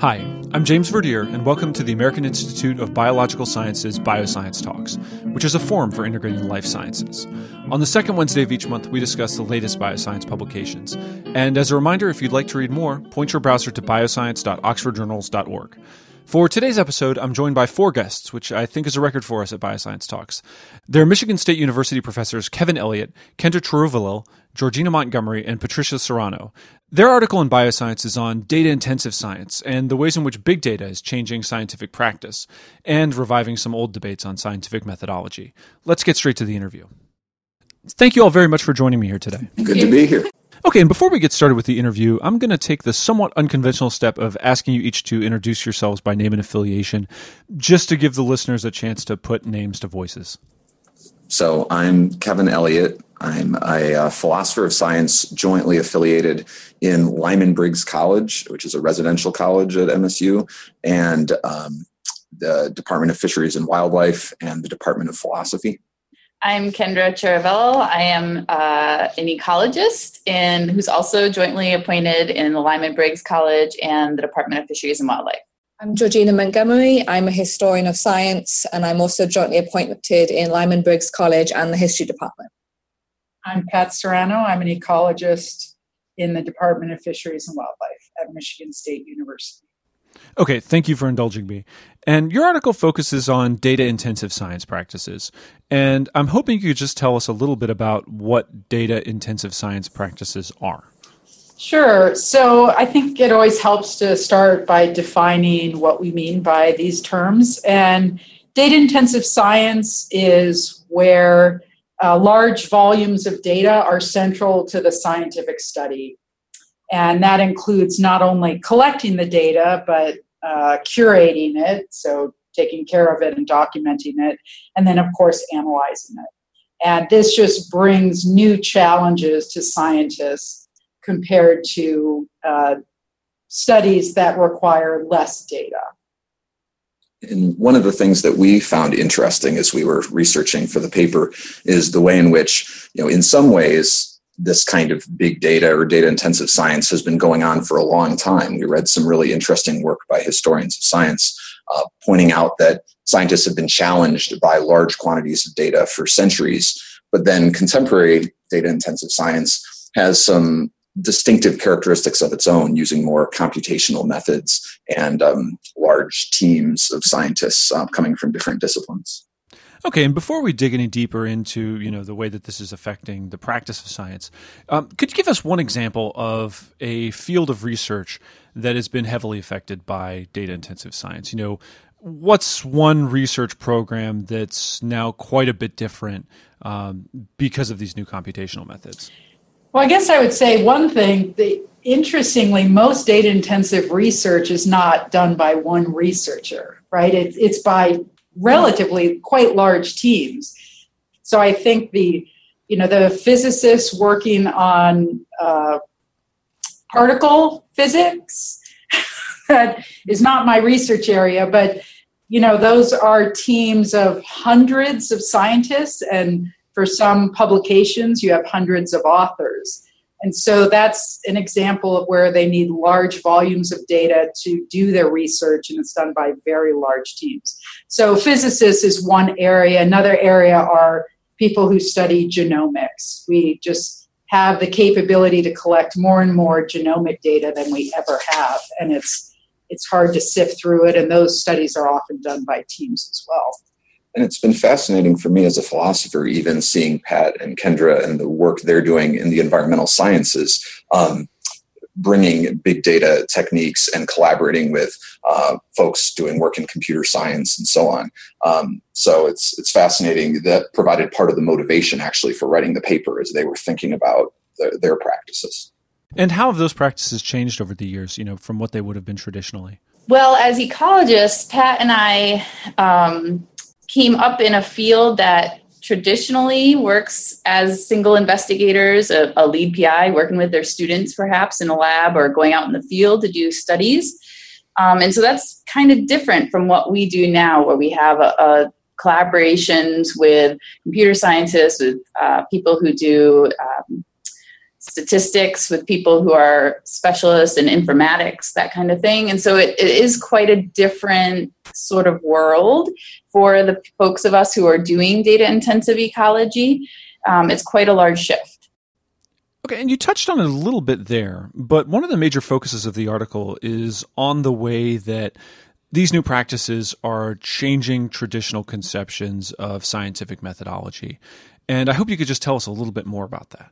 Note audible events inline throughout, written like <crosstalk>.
Hi, I'm James Verdier, and welcome to the American Institute of Biological Sciences Bioscience Talks, which is a forum for integrating life sciences. On the second Wednesday of each month, we discuss the latest bioscience publications. And as a reminder, if you'd like to read more, point your browser to bioscience.oxfordjournals.org. For today's episode, I'm joined by four guests, which I think is a record for us at Bioscience Talks. They're Michigan State University professors Kevin Elliott, Kendra Cheruvelil, Georgina Montgomery, and Patricia Soranno. Their article in Bioscience is on data intensive science and the ways in which big data is changing scientific practice and reviving some old debates on scientific methodology. Let's get straight to the interview. Thank you all very much for joining me here today. Good to be here. Okay, and before we get started with the interview, I'm going to take the somewhat unconventional step of asking you each to introduce yourselves by name and affiliation, just to give the listeners a chance to put names to voices. So, I'm Kevin Elliott. I'm a uh, philosopher of science jointly affiliated in Lyman Briggs College, which is a residential college at MSU, and um, the Department of Fisheries and Wildlife and the Department of Philosophy. I'm Kendra Cheruvelil. I am uh, an ecologist and who's also jointly appointed in the Lyman Briggs College and the Department of Fisheries and Wildlife. I'm Georgina Montgomery. I'm a historian of science and I'm also jointly appointed in Lyman Briggs College and the History Department. I'm Pat Soranno. I'm an ecologist in the Department of Fisheries and Wildlife at Michigan State University. Okay, thank you for indulging me. And your article focuses on data intensive science practices. And I'm hoping you could just tell us a little bit about what data intensive science practices are. Sure. So I think it always helps to start by defining what we mean by these terms. And data intensive science is where uh, large volumes of data are central to the scientific study. And that includes not only collecting the data, but uh, curating it, so taking care of it and documenting it, and then, of course, analyzing it. And this just brings new challenges to scientists compared to uh, studies that require less data. And one of the things that we found interesting as we were researching for the paper is the way in which, you know, in some ways, this kind of big data or data intensive science has been going on for a long time. We read some really interesting work by historians of science uh, pointing out that scientists have been challenged by large quantities of data for centuries, but then contemporary data intensive science has some distinctive characteristics of its own using more computational methods and um, large teams of scientists uh, coming from different disciplines. Okay, and before we dig any deeper into you know the way that this is affecting the practice of science, um, could you give us one example of a field of research that has been heavily affected by data intensive science? You know, what's one research program that's now quite a bit different um, because of these new computational methods? Well, I guess I would say one thing. The, interestingly, most data intensive research is not done by one researcher, right? It, it's by relatively quite large teams. So I think the you know the physicists working on uh, particle physics <laughs> that is not my research area, but you know those are teams of hundreds of scientists, and for some publications you have hundreds of authors. And so that's an example of where they need large volumes of data to do their research, and it's done by very large teams. So, physicists is one area. Another area are people who study genomics. We just have the capability to collect more and more genomic data than we ever have, and it's it's hard to sift through it, and those studies are often done by teams as well. And it's been fascinating for me as a philosopher, even seeing Pat and Kendra and the work they're doing in the environmental sciences, um, bringing big data techniques and collaborating with uh, folks doing work in computer science and so on. Um, so it's it's fascinating that provided part of the motivation actually for writing the paper as they were thinking about the, their practices. And how have those practices changed over the years? You know, from what they would have been traditionally. Well, as ecologists, Pat and I um, came up in a field that traditionally works as single investigators, a, a, lead PI working with their students perhaps in a lab or going out in the field to do studies. Um, and so that's kind of different from what we do now, where we have a, a collaborations with computer scientists, with uh, people who do um, statistics with people who are specialists in informatics, that kind of thing. And so it, it is quite a different sort of world for the folks of us who are doing data intensive ecology. Um, it's quite a large shift. Okay, and you touched on it a little bit there, but one of the major focuses of the article is on the way that these new practices are changing traditional conceptions of scientific methodology. And I hope you could just tell us a little bit more about that.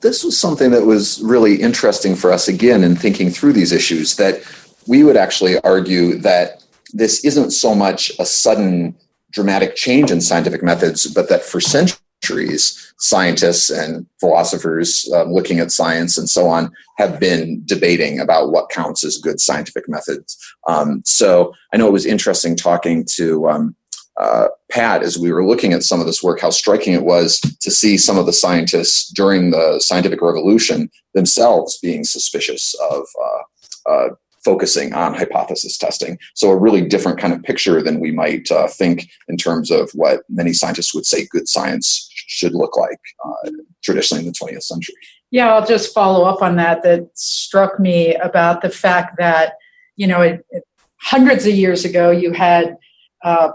This was something that was really interesting for us again in thinking through these issues that we would actually argue that this isn't so much a sudden dramatic change in scientific methods, but that for centuries, scientists and philosophers um, looking at science and so on have been debating about what counts as good scientific methods. Um, so I know it was interesting talking to um, uh, Pat as we were looking at some of this work, how striking it was to see some of the scientists during the scientific revolution themselves being suspicious of uh, uh, focusing on hypothesis testing. So, a really different kind of picture than we might uh, think in terms of what many scientists would say good science should look like uh, traditionally in the 20th century. Yeah, I'll just follow up on that. That struck me about the fact that, you know, it, it, hundreds of years ago, you had uh,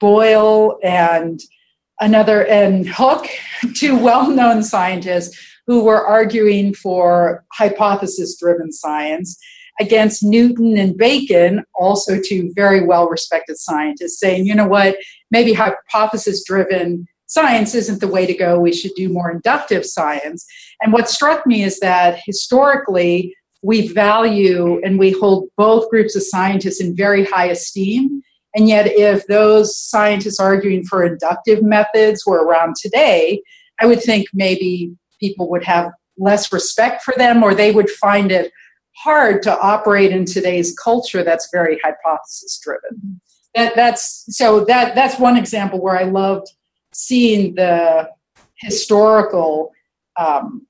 Boyle and another, and Hooke, <laughs> two well known scientists who were arguing for hypothesis driven science against Newton and Bacon, also two very well respected scientists, saying, you know what, maybe hypothesis driven science isn't the way to go. We should do more inductive science. And what struck me is that historically, we value and we hold both groups of scientists in very high esteem. And yet, if those scientists arguing for inductive methods were around today, I would think maybe people would have less respect for them or they would find it hard to operate in today's culture that's very hypothesis driven. That, that's so that that's one example where I loved seeing the historical um,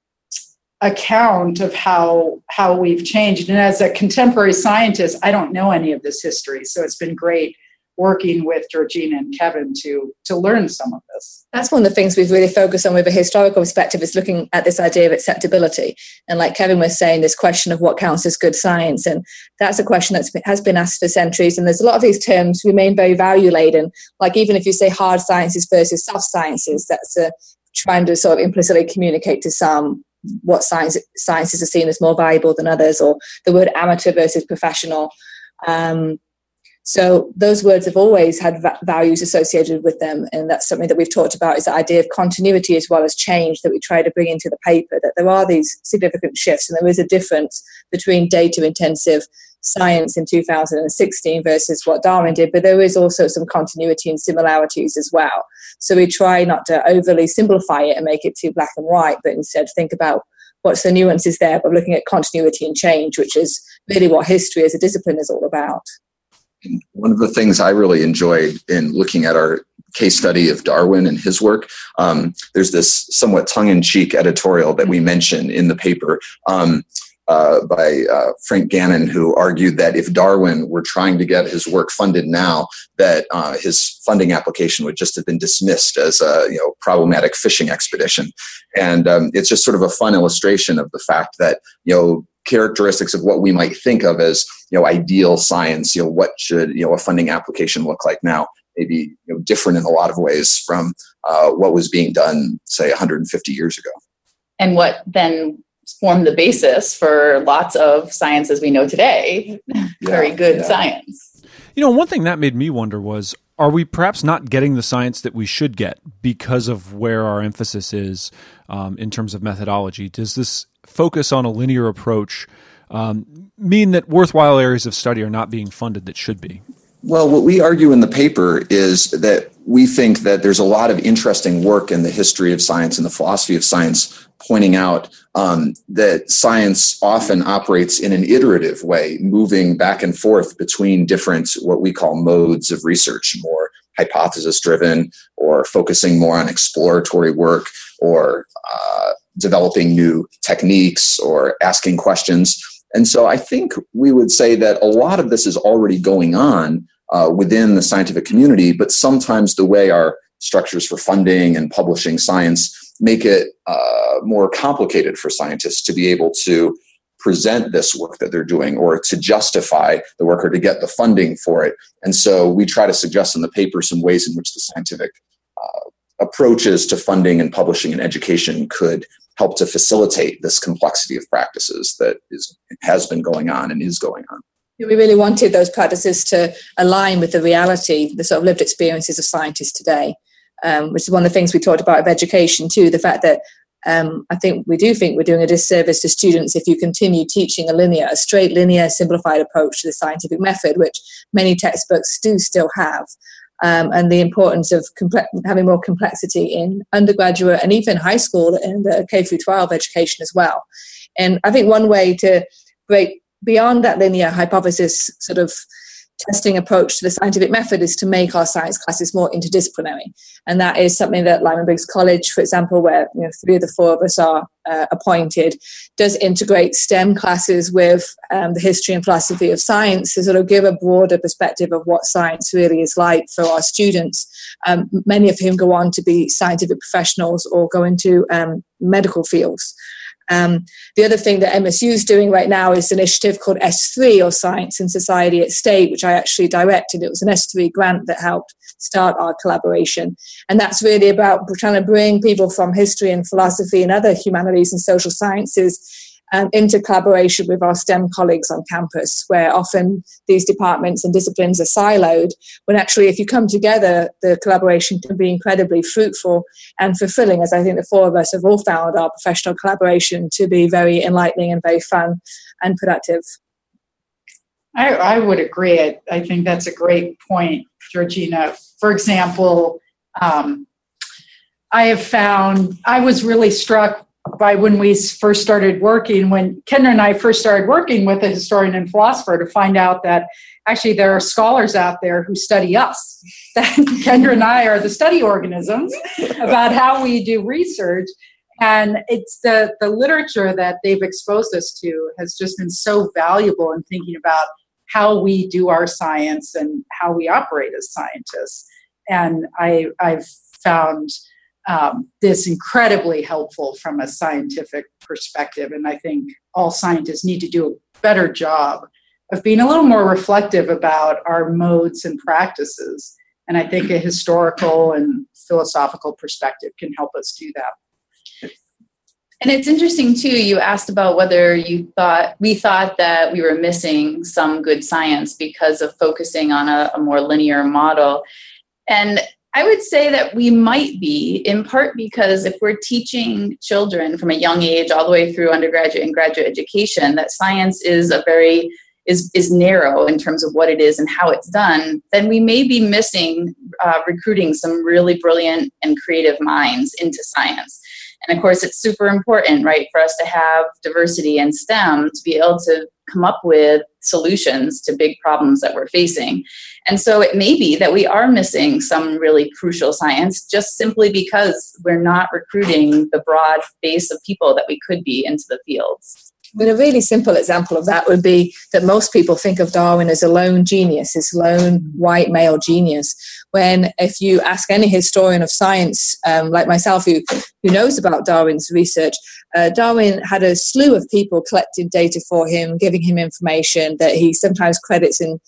account of how how we've changed. And as a contemporary scientist, I don't know any of this history, so it's been great working with Georgina and Kevin to to learn some of this. That's one of the things we've really focused on with a historical perspective is looking at this idea of acceptability. And like Kevin was saying, this question of what counts as good science. And that's a question that has been asked for centuries. And there's a lot of these terms remain very value laden. Like even if you say hard sciences versus soft sciences, that's a, trying to sort of implicitly communicate to some what science, sciences are seen as more valuable than others, or the word amateur versus professional. Um, so those words have always had va- values associated with them, and that's something that we've talked about is the idea of continuity as well as change that we try to bring into the paper. That there are these significant shifts, and there is a difference between data-intensive science in 2016 versus what Darwin did, but there is also some continuity and similarities as well. So we try not to overly simplify it and make it too black and white, but instead think about what's the nuances there, but looking at continuity and change, which is really what history as a discipline is all about one of the things I really enjoyed in looking at our case study of Darwin and his work, um, there's this somewhat tongue in cheek editorial that we mention in the paper. Um, uh, by uh, Frank Gannon, who argued that if Darwin were trying to get his work funded now, that uh, his funding application would just have been dismissed as a you know problematic fishing expedition. And um, it's just sort of a fun illustration of the fact that you know characteristics of what we might think of as you know ideal science you know what should you know a funding application look like now maybe you know different in a lot of ways from uh, what was being done say 150 years ago. And what then formed the basis for lots of science as we know today. Yeah, very good yeah. science. You know one thing that made me wonder was are we perhaps not getting the science that we should get because of where our emphasis is um, in terms of methodology? Does this focus on a linear approach um, mean that worthwhile areas of study are not being funded that should be? Well, what we argue in the paper is that we think that there's a lot of interesting work in the history of science and the philosophy of science pointing out um, that science often operates in an iterative way, moving back and forth between different, what we call modes of research, more hypothesis driven or focusing more on exploratory work or uh, developing new techniques or asking questions. And so I think we would say that a lot of this is already going on uh, within the scientific community, but sometimes the way our structures for funding and publishing science make it uh, more complicated for scientists to be able to present this work that they're doing or to justify the work or to get the funding for it. And so we try to suggest in the paper some ways in which the scientific uh, approaches to funding and publishing and education could help to facilitate this complexity of practices that is has been going on and is going on. We really wanted those practices to align with the reality, the sort of lived experiences of scientists today, um, which is one of the things we talked about of education too. The fact that um, I think we do think we're doing a disservice to students if you continue teaching a linear, a straight linear, simplified approach to the scientific method, which many textbooks do still have. Um, and the importance of comple- having more complexity in undergraduate and even high school and the K through 12 education as well. And I think one way to break beyond that linear hypothesis sort of testing approach to the scientific method is to make our science classes more interdisciplinary. And that is something that Lyman Briggs College, for example, where you know, three of the four of us are uh, appointed, does integrate STEM classes with um, the history and philosophy of science to sort of give a broader perspective of what science really is like for our students, um, many of whom go on to be scientific professionals or go into um, medical fields. Um, the other thing that MSU is doing right now is an initiative called S3 or Science and Society at State, which I actually directed. It was an S3 grant that helped start our collaboration. And that's really about trying to bring people from history and philosophy and other humanities and social sciences um, into collaboration with our STEM colleagues on campus, where often these departments and disciplines are siloed, when actually, if you come together, the collaboration can be incredibly fruitful and fulfilling, as I think the four of us have all found our professional collaboration to be very enlightening and very fun and productive. I, I would agree. I, I, think that's a great point, Georgina. For example, um, I have found I was really struck by when we first started working, when Kendra and I first started working with a historian and philosopher to find out that actually there are scholars out there who study us. <laughs> That Kendra and I are the study organisms about how we do research. And it's the, the literature that they've exposed us to has just been so valuable in thinking about how we do our science and how we operate as scientists. And I, I've found um, this incredibly helpful from a scientific perspective. And I think all scientists need to do a better job of being a little more reflective about our modes and practices. And I think a historical and philosophical perspective can help us do that. And it's interesting too, you asked about whether you thought we thought that we were missing some good science because of focusing on a, a more linear model. And I would say that we might be, in part because if we're teaching children from a young age all the way through undergraduate and graduate education, that science is a very is is narrow in terms of what it is and how it's done, then we may be missing uh, recruiting some really brilliant and creative minds into science. And of course, it's super important, right, for us to have diversity in STEM to be able to come up with solutions to big problems that we're facing. And so it may be that we are missing some really crucial science just simply because we're not recruiting the broad base of people that we could be into the fields. Mean, a really simple example of that would be that most people think of Darwin as a lone genius, this lone white male genius. When, if you ask any historian of science, um, like myself, who, who knows about Darwin's research, uh, Darwin had a slew of people collecting data for him, giving him information that he sometimes credits in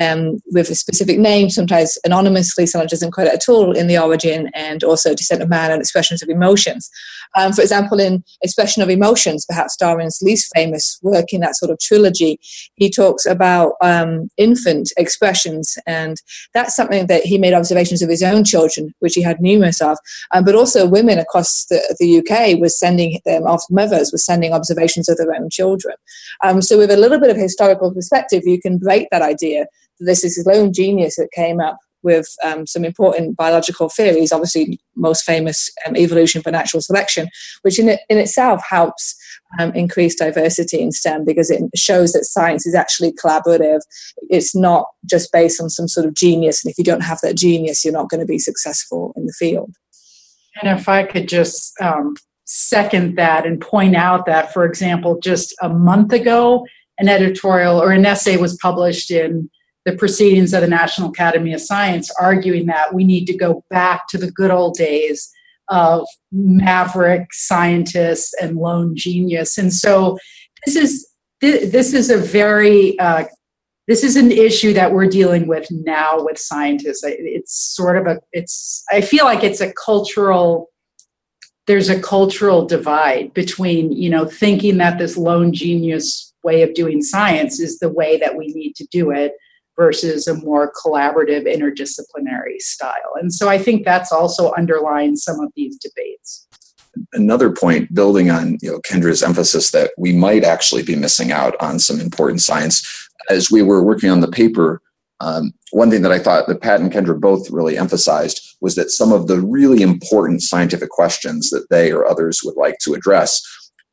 um, with a specific name, sometimes anonymously, sometimes doesn't credit at all in the origin, and also descent of man and expressions of emotions. Um, for example, in Expression of Emotions, perhaps Darwin's least famous work in that sort of trilogy, he talks about um, infant expressions, and that's something that he made observations of his own children, which he had numerous of, um, but also women across the, the UK was sending them, off mothers were sending observations of their own children. Um, so, with a little bit of historical perspective, you can break that idea that this is his lone genius that came up with um, some important biological theories, obviously most famous um, evolution by natural selection, which in, it, in itself helps um, increase diversity in STEM because it shows that science is actually collaborative. It's not just based on some sort of genius, and if you don't have that genius, you're not going to be successful in the field. And if I could just um, second that and point out that, for example, just a month ago, an editorial or an essay was published in the proceedings of the National Academy of Science arguing that we need to go back to the good old days of maverick scientists and lone genius. And so this is this is a very uh, this is an issue that we're dealing with now with scientists. It's sort of a it's I feel like it's a cultural there's a cultural divide between you know thinking that this lone genius way of doing science is the way that we need to do it versus a more collaborative interdisciplinary style. And so i think that's also underlying some of these debates. Another point building on you know kendra's emphasis that we might actually be missing out on some important science. As we were working on the paper um, one thing that I thought that Pat and Kendra both really emphasized was that some of the really important scientific questions that they or others would like to address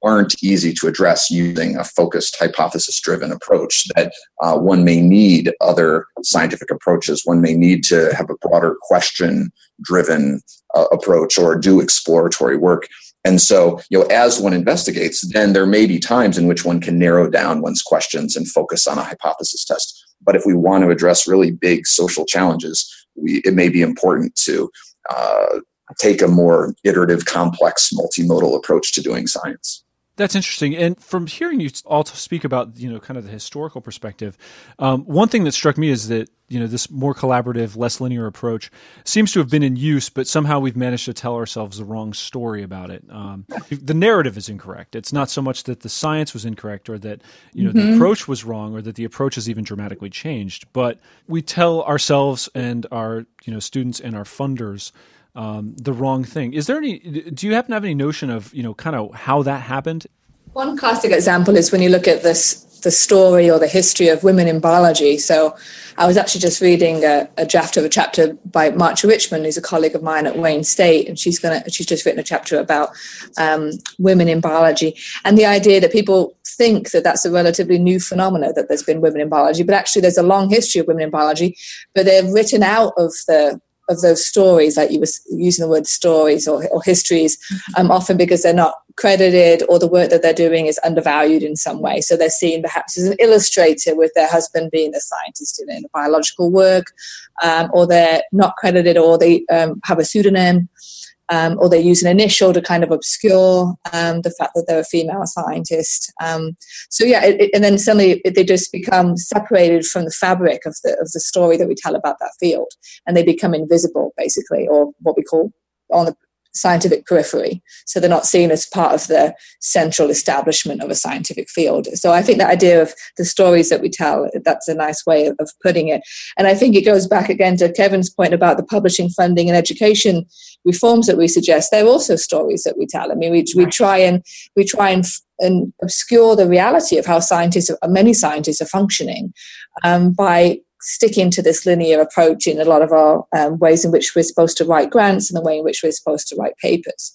aren't easy to address using a focused hypothesis driven approach that uh, one may need other scientific approaches. One may need to have a broader question driven uh, approach or do exploratory work. And so you know as one investigates then there may be times in which one can narrow down one's questions and focus on a hypothesis test. But if we want to address really big social challenges, we, it may be important to uh, take a more iterative, complex, multimodal approach to doing science. That's interesting. And from hearing you all speak about, you know, kind of the historical perspective, um, one thing that struck me is that, you know, this more collaborative, less linear approach seems to have been in use, but somehow we've managed to tell ourselves the wrong story about it. Um, <laughs> the narrative is incorrect. It's not so much that the science was incorrect or that, you know, mm-hmm. the approach was wrong or that the approach has even dramatically changed, but we tell ourselves and our, you know, students and our funders um, the wrong thing. Is there any? Do you happen to have any notion of you know kind of how that happened? One classic example is when you look at this the story or the history of women in biology. So I was actually just reading a, a draft of a chapter by Marsha Richmond, who's a colleague of mine at Wayne State, and she's gonna she's just written a chapter about um, women in biology and the idea that people think that that's a relatively new phenomenon that there's been women in biology, but actually there's a long history of women in biology, but they're written out of the of those stories, like you were using the word stories or, or histories, mm-hmm. um, often because they're not credited or the work that they're doing is undervalued in some way. So they're seen perhaps as an illustrator with their husband being a scientist in, in biological work, um, or they're not credited or they um, have a pseudonym um, or they use an initial to kind of obscure um, the fact that they're a female scientist. Um, so yeah, it, it, and then suddenly they just become separated from the fabric of the of the story that we tell about that field, and they become invisible, basically, or what we call on the scientific periphery. So they're not seen as part of the central establishment of a scientific field. So I think that idea of the stories that we tell, that's a nice way of putting it. And I think it goes back again to Kevin's point about the publishing funding and education reforms that we suggest. They're also stories that we tell. I mean, we, we try and we try and and obscure the reality of how scientists, many scientists, are functioning um, by sticking to this linear approach in a lot of our um, ways in which we're supposed to write grants and the way in which we're supposed to write papers.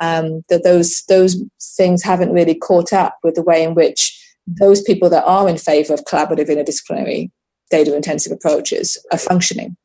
Um, that those those things haven't really caught up with the way in which those people that are in favour of collaborative interdisciplinary data intensive approaches are functioning.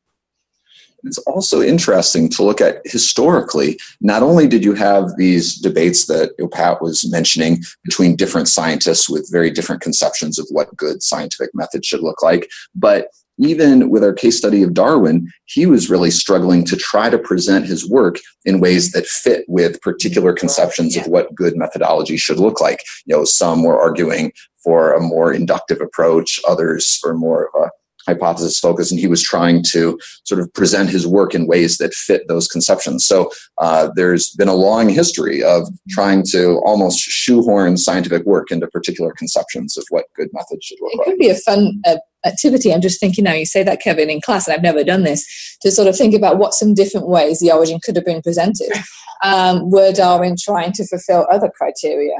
It's also interesting to look at historically. Not only did you have these debates that Pat was mentioning between different scientists with very different conceptions of what good scientific method should look like, but even with our case study of Darwin, he was really struggling to try to present his work in ways that fit with particular conceptions yeah. of what good methodology should look like. You know, some were arguing for a more inductive approach, others for more of a hypothesis focus, and he was trying to sort of present his work in ways that fit those conceptions. So uh, there's been a long history of trying to almost shoehorn scientific work into particular conceptions of what good methods should look it like. It could be a fun activity. I'm just thinking now, you say that, Kevin, in class, and I've never done this, to sort of think about what some different ways the origin could have been presented. <laughs> Um, were Darwin trying to fulfill other criteria?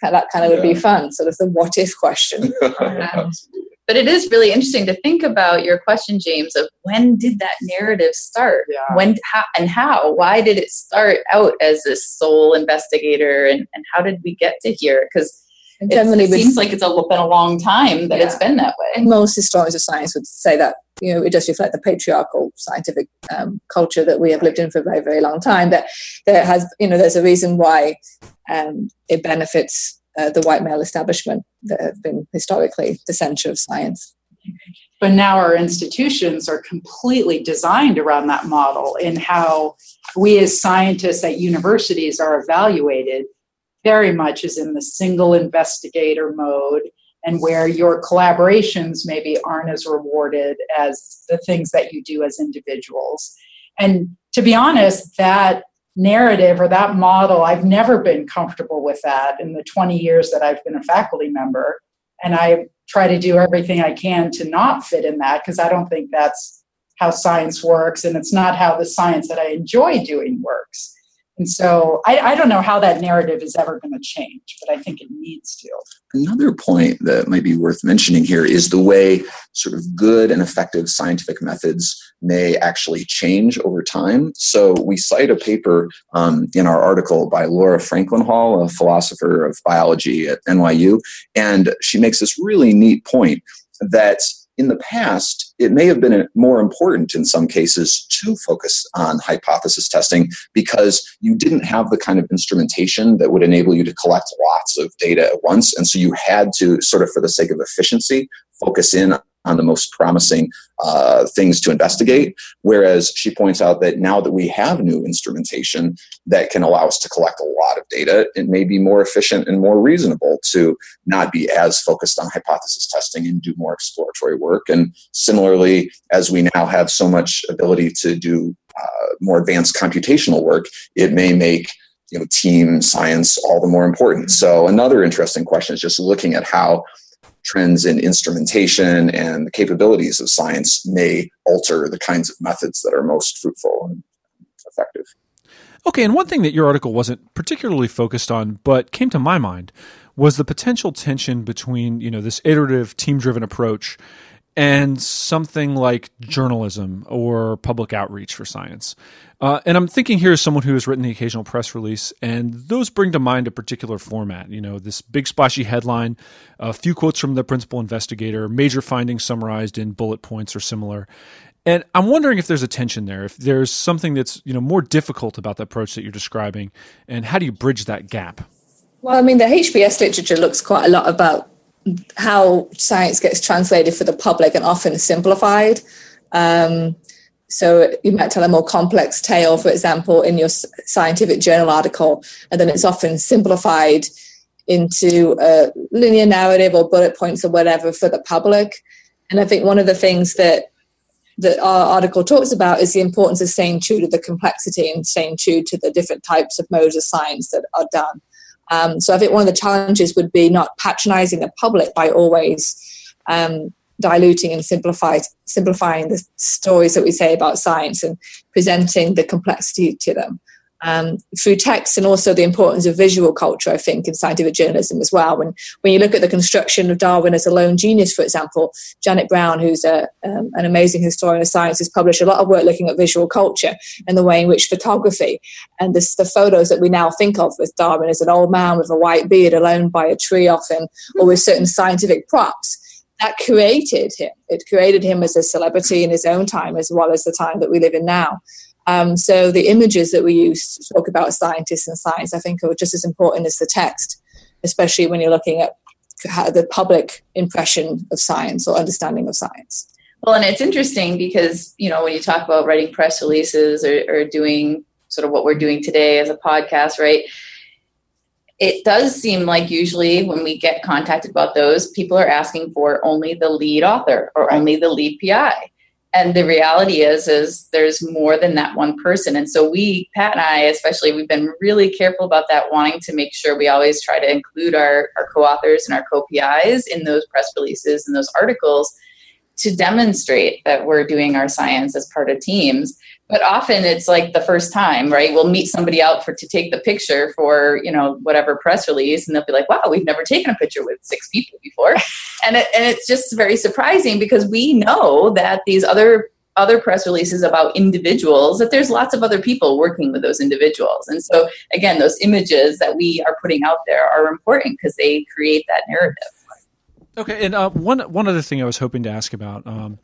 Kind of, that kind of yeah. would be fun, sort of the what if question. <laughs> um, but it is really interesting to think about your question james of when did that narrative start yeah. when how, and how why did it start out as this sole investigator and, and how did we get to here because it seems like it's a, been a long time that yeah. it's been that way. Most historians of science would say that you know it does reflect the patriarchal scientific um, culture that we have lived in for a very very long time. That there has you know there's a reason why um, it benefits uh, the white male establishment that have been historically the center of science. But now our institutions are completely designed around that model in how we as scientists at universities are evaluated very much is in the single investigator mode and where your collaborations maybe aren't as rewarded as the things that you do as individuals. And to be honest, that narrative or that model, I've never been comfortable with that in the 20 years that I've been a faculty member. And I try to do everything I can to not fit in that because I don't think that's how science works. And it's not how the science that I enjoy doing works. And so I, I don't know how that narrative is ever going to change, but I think it needs to. Another point that might be worth mentioning here is the way sort of good and effective scientific methods may actually change over time. So we cite a paper um, in our article by Laura Franklin Hall, a philosopher of biology at NYU, and she makes this really neat point that in the past, it may have been more important in some cases to focus on hypothesis testing because you didn't have the kind of instrumentation that would enable you to collect lots of data at once. And so you had to, sort of for the sake of efficiency, focus in on the most promising uh, things to investigate. Whereas she points out that now that we have new instrumentation that can allow us to collect a lot of data, it may be more efficient and more reasonable to not be as focused on hypothesis testing and do more exploratory work. And similarly, as we now have so much ability to do uh, more advanced computational work, it may make you know team science all the more important. So another interesting question is just looking at how trends in instrumentation and the capabilities of science may alter the kinds of methods that are most fruitful and effective. Okay, and one thing that your article wasn't particularly focused on, but came to my mind, was the potential tension between you know this iterative, team-driven approach and something like journalism or public outreach for science. Uh, and I'm thinking here as someone who has written the occasional press release, and those bring to mind a particular format. You know, this big splashy headline, a few quotes from the principal investigator, major findings summarized in bullet points or similar. And I'm wondering if there's a tension there, if there's something that's you know more difficult about the approach that you're describing, and how do you bridge that gap? Well, I mean, the HPS literature looks quite a lot about how science gets translated for the public and often simplified. Um, so you might tell a more complex tale, for example, in your scientific journal article, and then it's often simplified into a linear narrative or bullet points or whatever for the public. And I think one of the things that that our article talks about is the importance of staying true to the complexity and staying true to the different types of modes of science that are done. Um, so I think one of the challenges would be not patronizing the public by always um, diluting and simplify, simplifying the stories that we say about science and presenting the complexity to them um, through text and also the importance of visual culture, I think, in scientific journalism as well. When, when you look at the construction of Darwin as a lone genius, for example, Janet Browne, who's a, um, an amazing historian of science, has published a lot of work looking at visual culture and the way in which photography and this, the photos that we now think of with Darwin as an old man with a white beard alone by a tree often, or with certain scientific props, that created him. It created him as a celebrity in his own time as well as the time that we live in now. Um, so the images that we use to talk about scientists and science, I think, are just as important as the text, especially when you're looking at the public impression of science or understanding of science. Well, and it's interesting because you know when you talk about writing press releases or, or doing sort of what we're doing today as a podcast, right? It does seem like usually when we get contacted about those, people are asking for only the lead author or only the lead PI and the reality is is there's more than that one person. And so we pat and i especially we've been really careful about that wanting to make sure we always try to include our, our co-authors and our co-pis in those press releases and those articles to demonstrate that we're doing our science as part of teams but often it's like the first time right? We'll meet somebody out for to take the picture for you know whatever press release and they'll be like wow we've never taken a picture with six people before. <laughs> And it, and it's just very surprising because we know that these other other press releases about individuals that there's lots of other people working with those individuals. And so again those images that we are putting out there are important because they create that narrative. Okay and uh, one one other thing i was hoping to ask about um,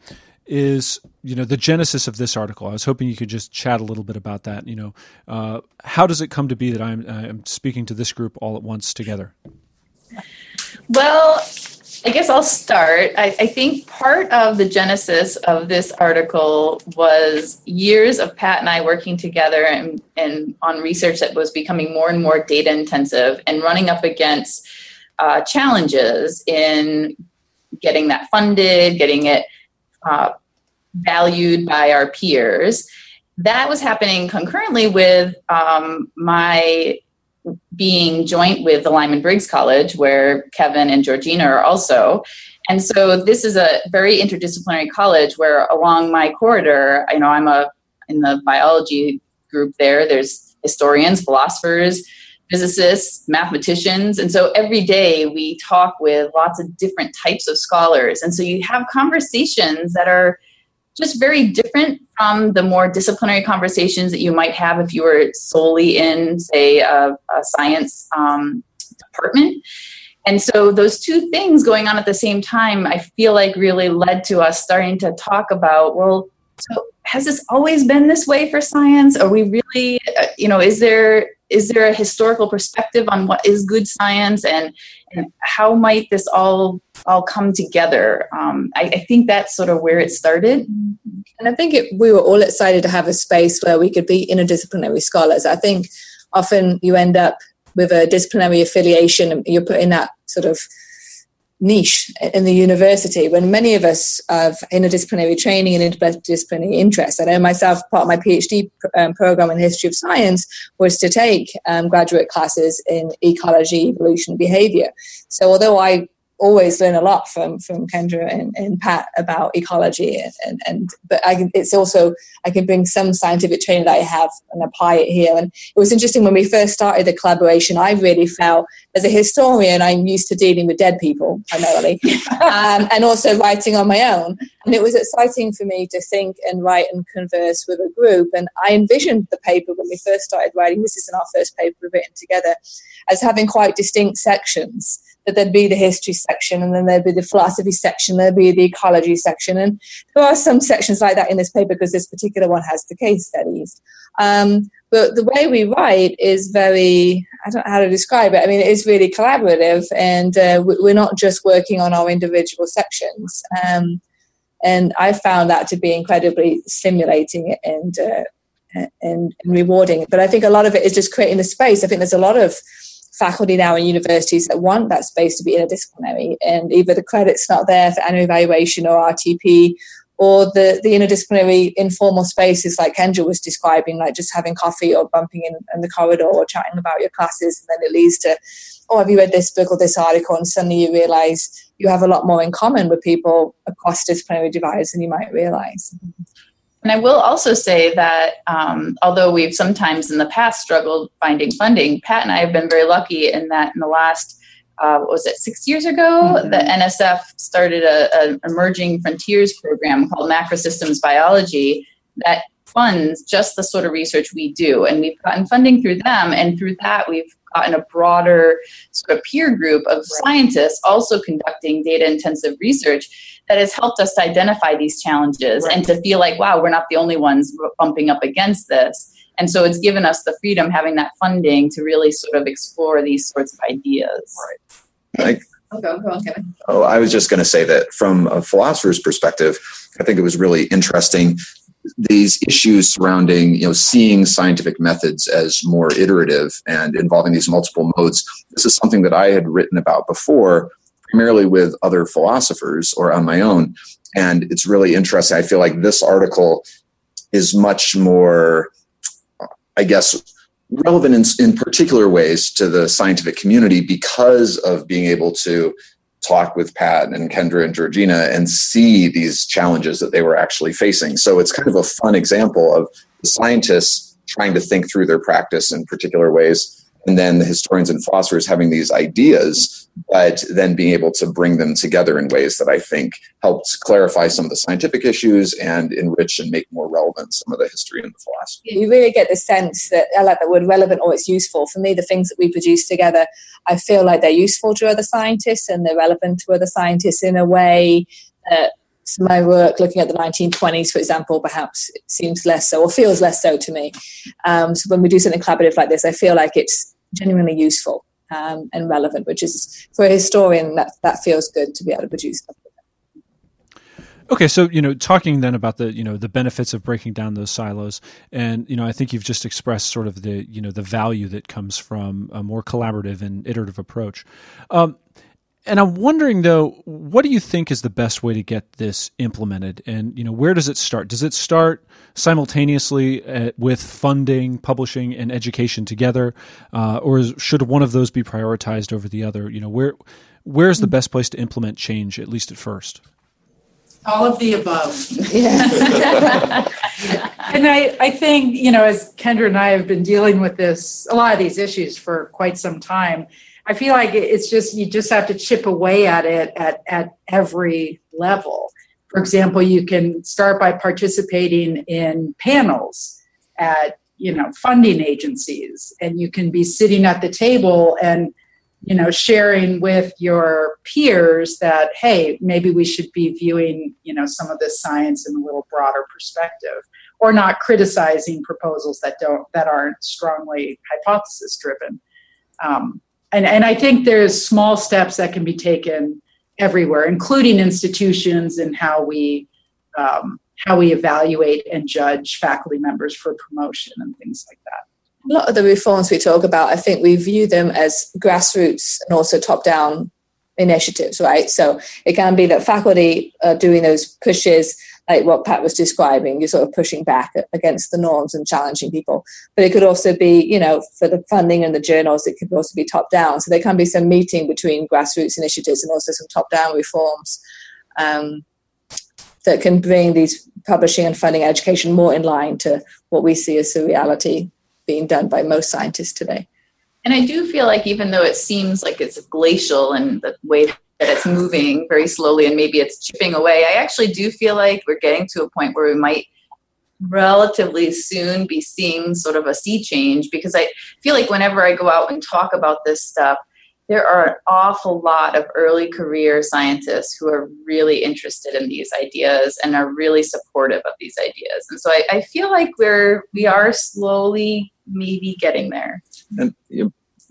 is you know the genesis of this article. I was hoping you could just chat a little bit about that. You know, uh, how does it come to be that I'm, I'm speaking to this group all at once together? Well, I guess I'll start. I, I, think part of the genesis of this article was years of Pat and I working together and, and on research that was becoming more and more data intensive and running up against uh, challenges in getting that funded, getting it uh, valued by our peers. That was happening concurrently with um, my being joint with the Lyman Briggs College, where Kevin and Georgina are also. And so this is a very interdisciplinary college where along my corridor, you know, I'm a in the biology group there, there's historians, philosophers, physicists, mathematicians. And so every day we talk with lots of different types of scholars. And so you have conversations that are just very different from the more disciplinary conversations that you might have if you were solely in, say, a, a science um, department. And so those two things going on at the same time, I feel like really led to us starting to talk about, well, so has this always been this way for science? Are we really, uh, you know, is there is there a historical perspective on what is good science and and how might this all all come together? Um, I, I, think that's sort of where it started. And I think it, we were all excited to have a space where we could be interdisciplinary scholars. I think often you end up with a disciplinary affiliation, you're put in that sort of niche in the university when many of us have interdisciplinary training and interdisciplinary interests. I know myself, part of my PhD um, program in history of science was to take um, graduate classes in ecology, evolution, behavior. So although I always learn a lot from from Kendra and, and Pat about ecology and, and, and but I can, it's also I can bring some scientific training that I have and apply it here. And it was interesting when we first started the collaboration. I really felt as a historian, I'm used to dealing with dead people primarily, <laughs> um, and also writing on my own. And it was exciting for me to think and write and converse with a group. And I envisioned the paper when we first started writing. This isn't our first paper we've written together, as having quite distinct sections that there'd be the history section and then there'd be the philosophy section, there'd be the ecology section. And there are some sections like that in this paper because this particular one has the case studies. Um, but the way we write is very, I don't know how to describe it. I mean, it is really collaborative and uh, we're not just working on our individual sections. Um, and I found that to be incredibly stimulating and, uh, and, and rewarding. But I think a lot of it is just creating the space. I think there's a lot of faculty now in universities that want that space to be interdisciplinary, and either the credit's not there for annual evaluation or RTP, or the, the interdisciplinary informal spaces like Kendra was describing, like just having coffee or bumping in, in the corridor or chatting about your classes, and then it leads to, oh, have you read this book or this article? And suddenly you realize you have a lot more in common with people across disciplinary divides than you might realize. And I will also say that um, although we've sometimes in the past struggled finding funding, Pat and I have been very lucky in that in the last, uh, what was it, six years ago, mm-hmm. the NSF started a, emerging frontiers program called Macrosystems Biology that funds just the sort of research we do. And we've gotten funding through them, and through that, we've gotten a broader sort of peer group of scientists also conducting data intensive research that has helped us to identify these challenges right. and to feel like, wow, we're not the only ones bumping up against this. And so it's given us the freedom, having that funding to really sort of explore these sorts of ideas. Right. Oh, go, go on, Kevin. Oh, I was just going to say that from a philosopher's perspective, I think it was really interesting these issues surrounding you know seeing scientific methods as more iterative and involving these multiple modes this is something that i had written about before primarily with other philosophers or on my own. And it's really interesting. I feel like this article is much more, I guess, relevant in, in particular ways to the scientific community because of being able to talk with Pat and Kendra and Georgina and see these challenges that they were actually facing. So it's kind of a fun example of the scientists trying to think through their practice in particular ways and then the historians and philosophers having these ideas, but then being able to bring them together in ways that I think helped clarify some of the scientific issues and enrich and make more relevant some of the history and the philosophy. You really get the sense that I like that word relevant or it's useful. For me, the things that we produce together, I feel like they're useful to other scientists and they're relevant to other scientists in a way that my work looking at the 1920s, for example, perhaps seems less so or feels less so to me. Um, so when we do something collaborative like this, I feel like it's genuinely useful. um, and relevant, which is for a historian that that feels good to be able to produce. Okay, so you know, talking then about the you know the benefits of breaking down those silos, and you know, I think you've just expressed sort of the you know the value that comes from a more collaborative and iterative approach. Um, and I'm wondering though, what do you think is the best way to get this implemented? And you know, where does it start? Does it start simultaneously at, uh, with funding, publishing, and education together, uh, or is, should one of those be prioritized over the other? You know, where where's the best place to implement change, at least at first? All of the above. Yeah. <laughs> and I, I think, you know, as Kendra and I have been dealing with this, a lot of these issues for quite some time, I feel like it's just, you just have to chip away at it at, at every level. For example, you can start by participating in panels at, you know, funding agencies, and you can be sitting at the table and you know sharing with your peers that hey maybe we should be viewing you know some of this science in a little broader perspective or not criticizing proposals that don't that aren't strongly hypothesis driven um, and and i think there's small steps that can be taken everywhere including institutions and how we um, how we evaluate and judge faculty members for promotion and things like that a lot of the reforms we talk about, I think we view them as grassroots and also top down initiatives, right? So it can be that faculty are doing those pushes, like what Pat was describing, you're sort of pushing back against the norms and challenging people. But it could also be, you know, for the funding and the journals, it could also be top down. So there can be some meeting between grassroots initiatives and also some top down reforms um, that can bring these publishing and funding education more in line to what we see as the reality being done by most scientists today. And I do feel like even though it seems like it's glacial and the way that it's moving very slowly and maybe it's chipping away, I actually do feel like we're getting to a point where we might relatively soon be seeing sort of a sea change because I feel like whenever I go out and talk about this stuff, there are an awful lot of early career scientists who are really interested in these ideas and are really supportive of these ideas. And so I, I feel like we're we are slowly maybe getting there. And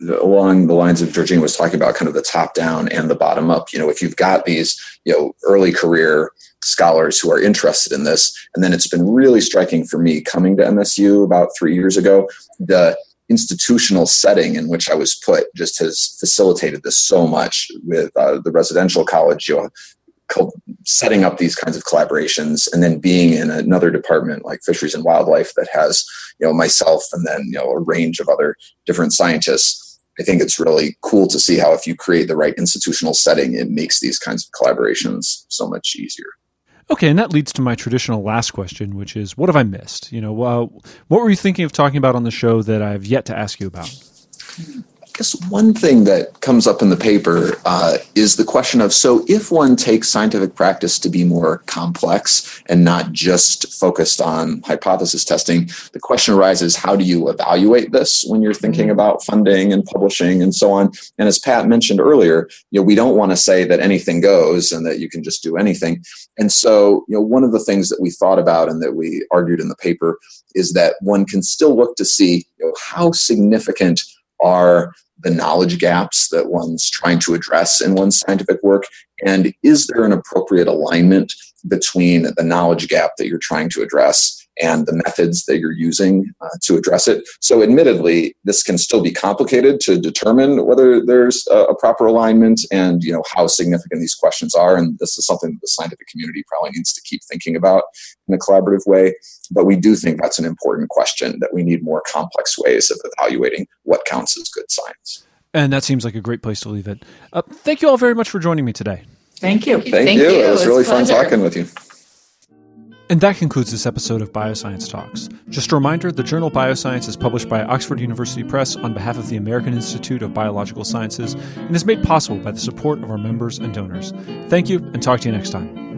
along the lines of Georgina was talking about kind of the top down and the bottom up, you know, if you've got these, you know, early career scholars who are interested in this, and then it's been really striking for me coming to MSU about three years ago, the institutional setting in which I was put just has facilitated this so much with uh, the residential college, you know, setting up these kinds of collaborations and then being in another department like fisheries and wildlife that has you know myself and then you know a range of other different scientists i think it's really cool to see how if you create the right institutional setting it makes these kinds of collaborations so much easier Okay, and that leads to my traditional last question, which is, what have I missed? You know, uh, what were you thinking of talking about on the show that I've yet to ask you about? Guess one thing that comes up in the paper uh, is the question of so if one takes scientific practice to be more complex and not just focused on hypothesis testing, the question arises how do you evaluate this when you're thinking mm-hmm. about funding and publishing and so on? And as Pat mentioned earlier, you know, we don't want to say that anything goes and that you can just do anything. And so, you know, one of the things that we thought about and that we argued in the paper is that one can still look to see you know, how significant are the knowledge gaps that one's trying to address in one's scientific work? And is there an appropriate alignment between the knowledge gap that you're trying to address and the methods that you're using uh, to address it. So, admittedly, this can still be complicated to determine whether there's a, a, proper alignment and you know how significant these questions are. And this is something that the scientific community probably needs to keep thinking about in a collaborative way. But we do think that's an important question that we need more complex ways of evaluating what counts as good science. And that seems like a great place to leave it. Uh, thank you all very much for joining me today. Thank you. Thank, thank you. you. It was really fun talking with you. And that concludes this episode of Bioscience Talks. Just a reminder the journal Bioscience is published by Oxford University Press on behalf of the American Institute of Biological Sciences and is made possible by the support of our members and donors. Thank you, and talk to you next time.